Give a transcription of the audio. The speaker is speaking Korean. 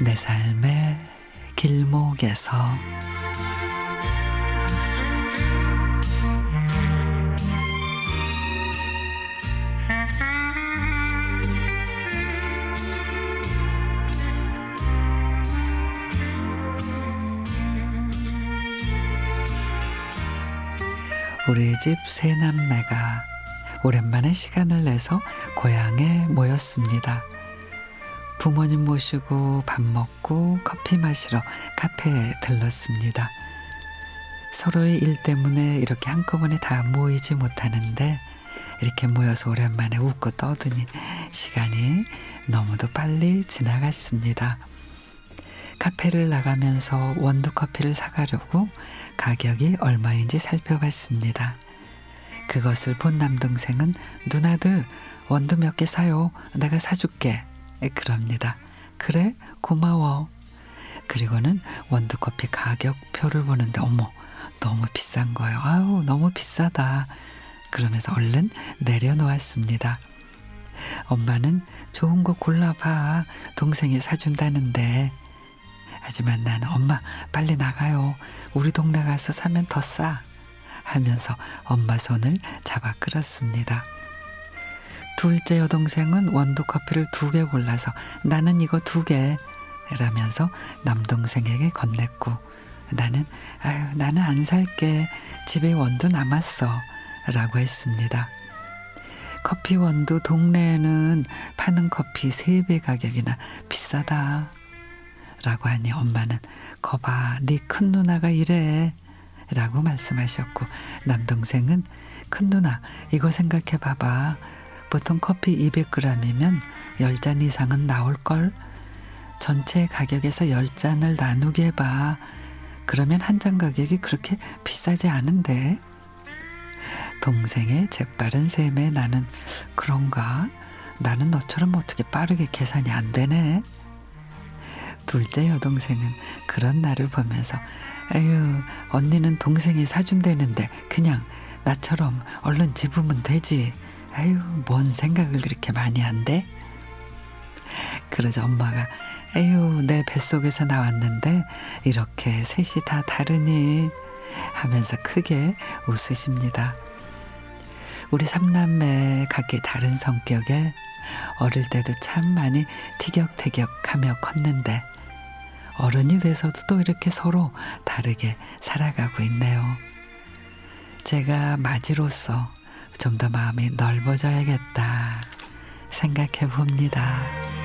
내 삶의 길목에서 우리 집 세 남매가 오랜만에 시간을 내서 고향에 모였습니다. 부모님 모시고 밥 먹고 커피 마시러 카페에 들렀습니다. 서로의 일 때문에 이렇게 한꺼번에 다 모이지 못하는데 이렇게 모여서 오랜만에 웃고 떠드니 시간이 너무도 빨리 지나갔습니다. 카페를 나가면서 원두 커피를 사가려고 가격이 얼마인지 살펴봤습니다. 그것을 본 남동생은 누나들 원두 몇 개 사요. 내가 사줄게. 그럽니다. 그래 고마워. 그리고는 원두커피 가격표를 보는데 어머 너무 비싼 거예요. 아우 너무 비싸다. 그러면서 얼른 내려놓았습니다. 엄마는 좋은 거 골라봐. 동생이 사준다는데. 하지만 나는 엄마 빨리 나가요. 우리 동네 가서 사면 더 싸. 하면서 엄마 손을 잡아 끌었습니다. 둘째 여동생은 원두 커피를 두 개 골라서 나는 이거 두 개. 라면서 남동생에게 건넸고 나는 아유 나는 안 살게 집에 원두 남았어 라고 했습니다. 커피 원두 동네에는 파는 커피 세 배 가격이나 비싸다 라고 하니 엄마는 거봐 네 큰 누나가 이래 라고 말씀하셨고 남동생은 큰 누나 이거 생각해 봐봐 보통 커피 200g이면 10잔 이상은 나올걸? 전체 가격에서 10잔을 나누게 해봐. 그러면 한 잔 가격이 그렇게 비싸지 않은데. 동생의 재빠른 셈에 나는 그런가? 나는 너처럼 어떻게 빠르게 계산이 안 되네. 둘째 여동생은 그런 나를 보면서 에휴 언니는 동생이 사준다는데 그냥 나처럼 얼른 집으면 되지 에휴 뭔 생각을 그렇게 많이 한대? 그러자 엄마가 에휴 내 뱃속에서 나왔는데 이렇게 셋이 다 다르니? 하면서 크게 웃으십니다. 우리 삼남매 각기 다른 성격에 어릴 때도 참 많이 티격태격하며 컸는데 어른이 돼서도 또 이렇게 서로 다르게 살아가고 있네요. 제가 맞이로서 좀 더 마음이 넓어져야겠다 생각해 봅니다.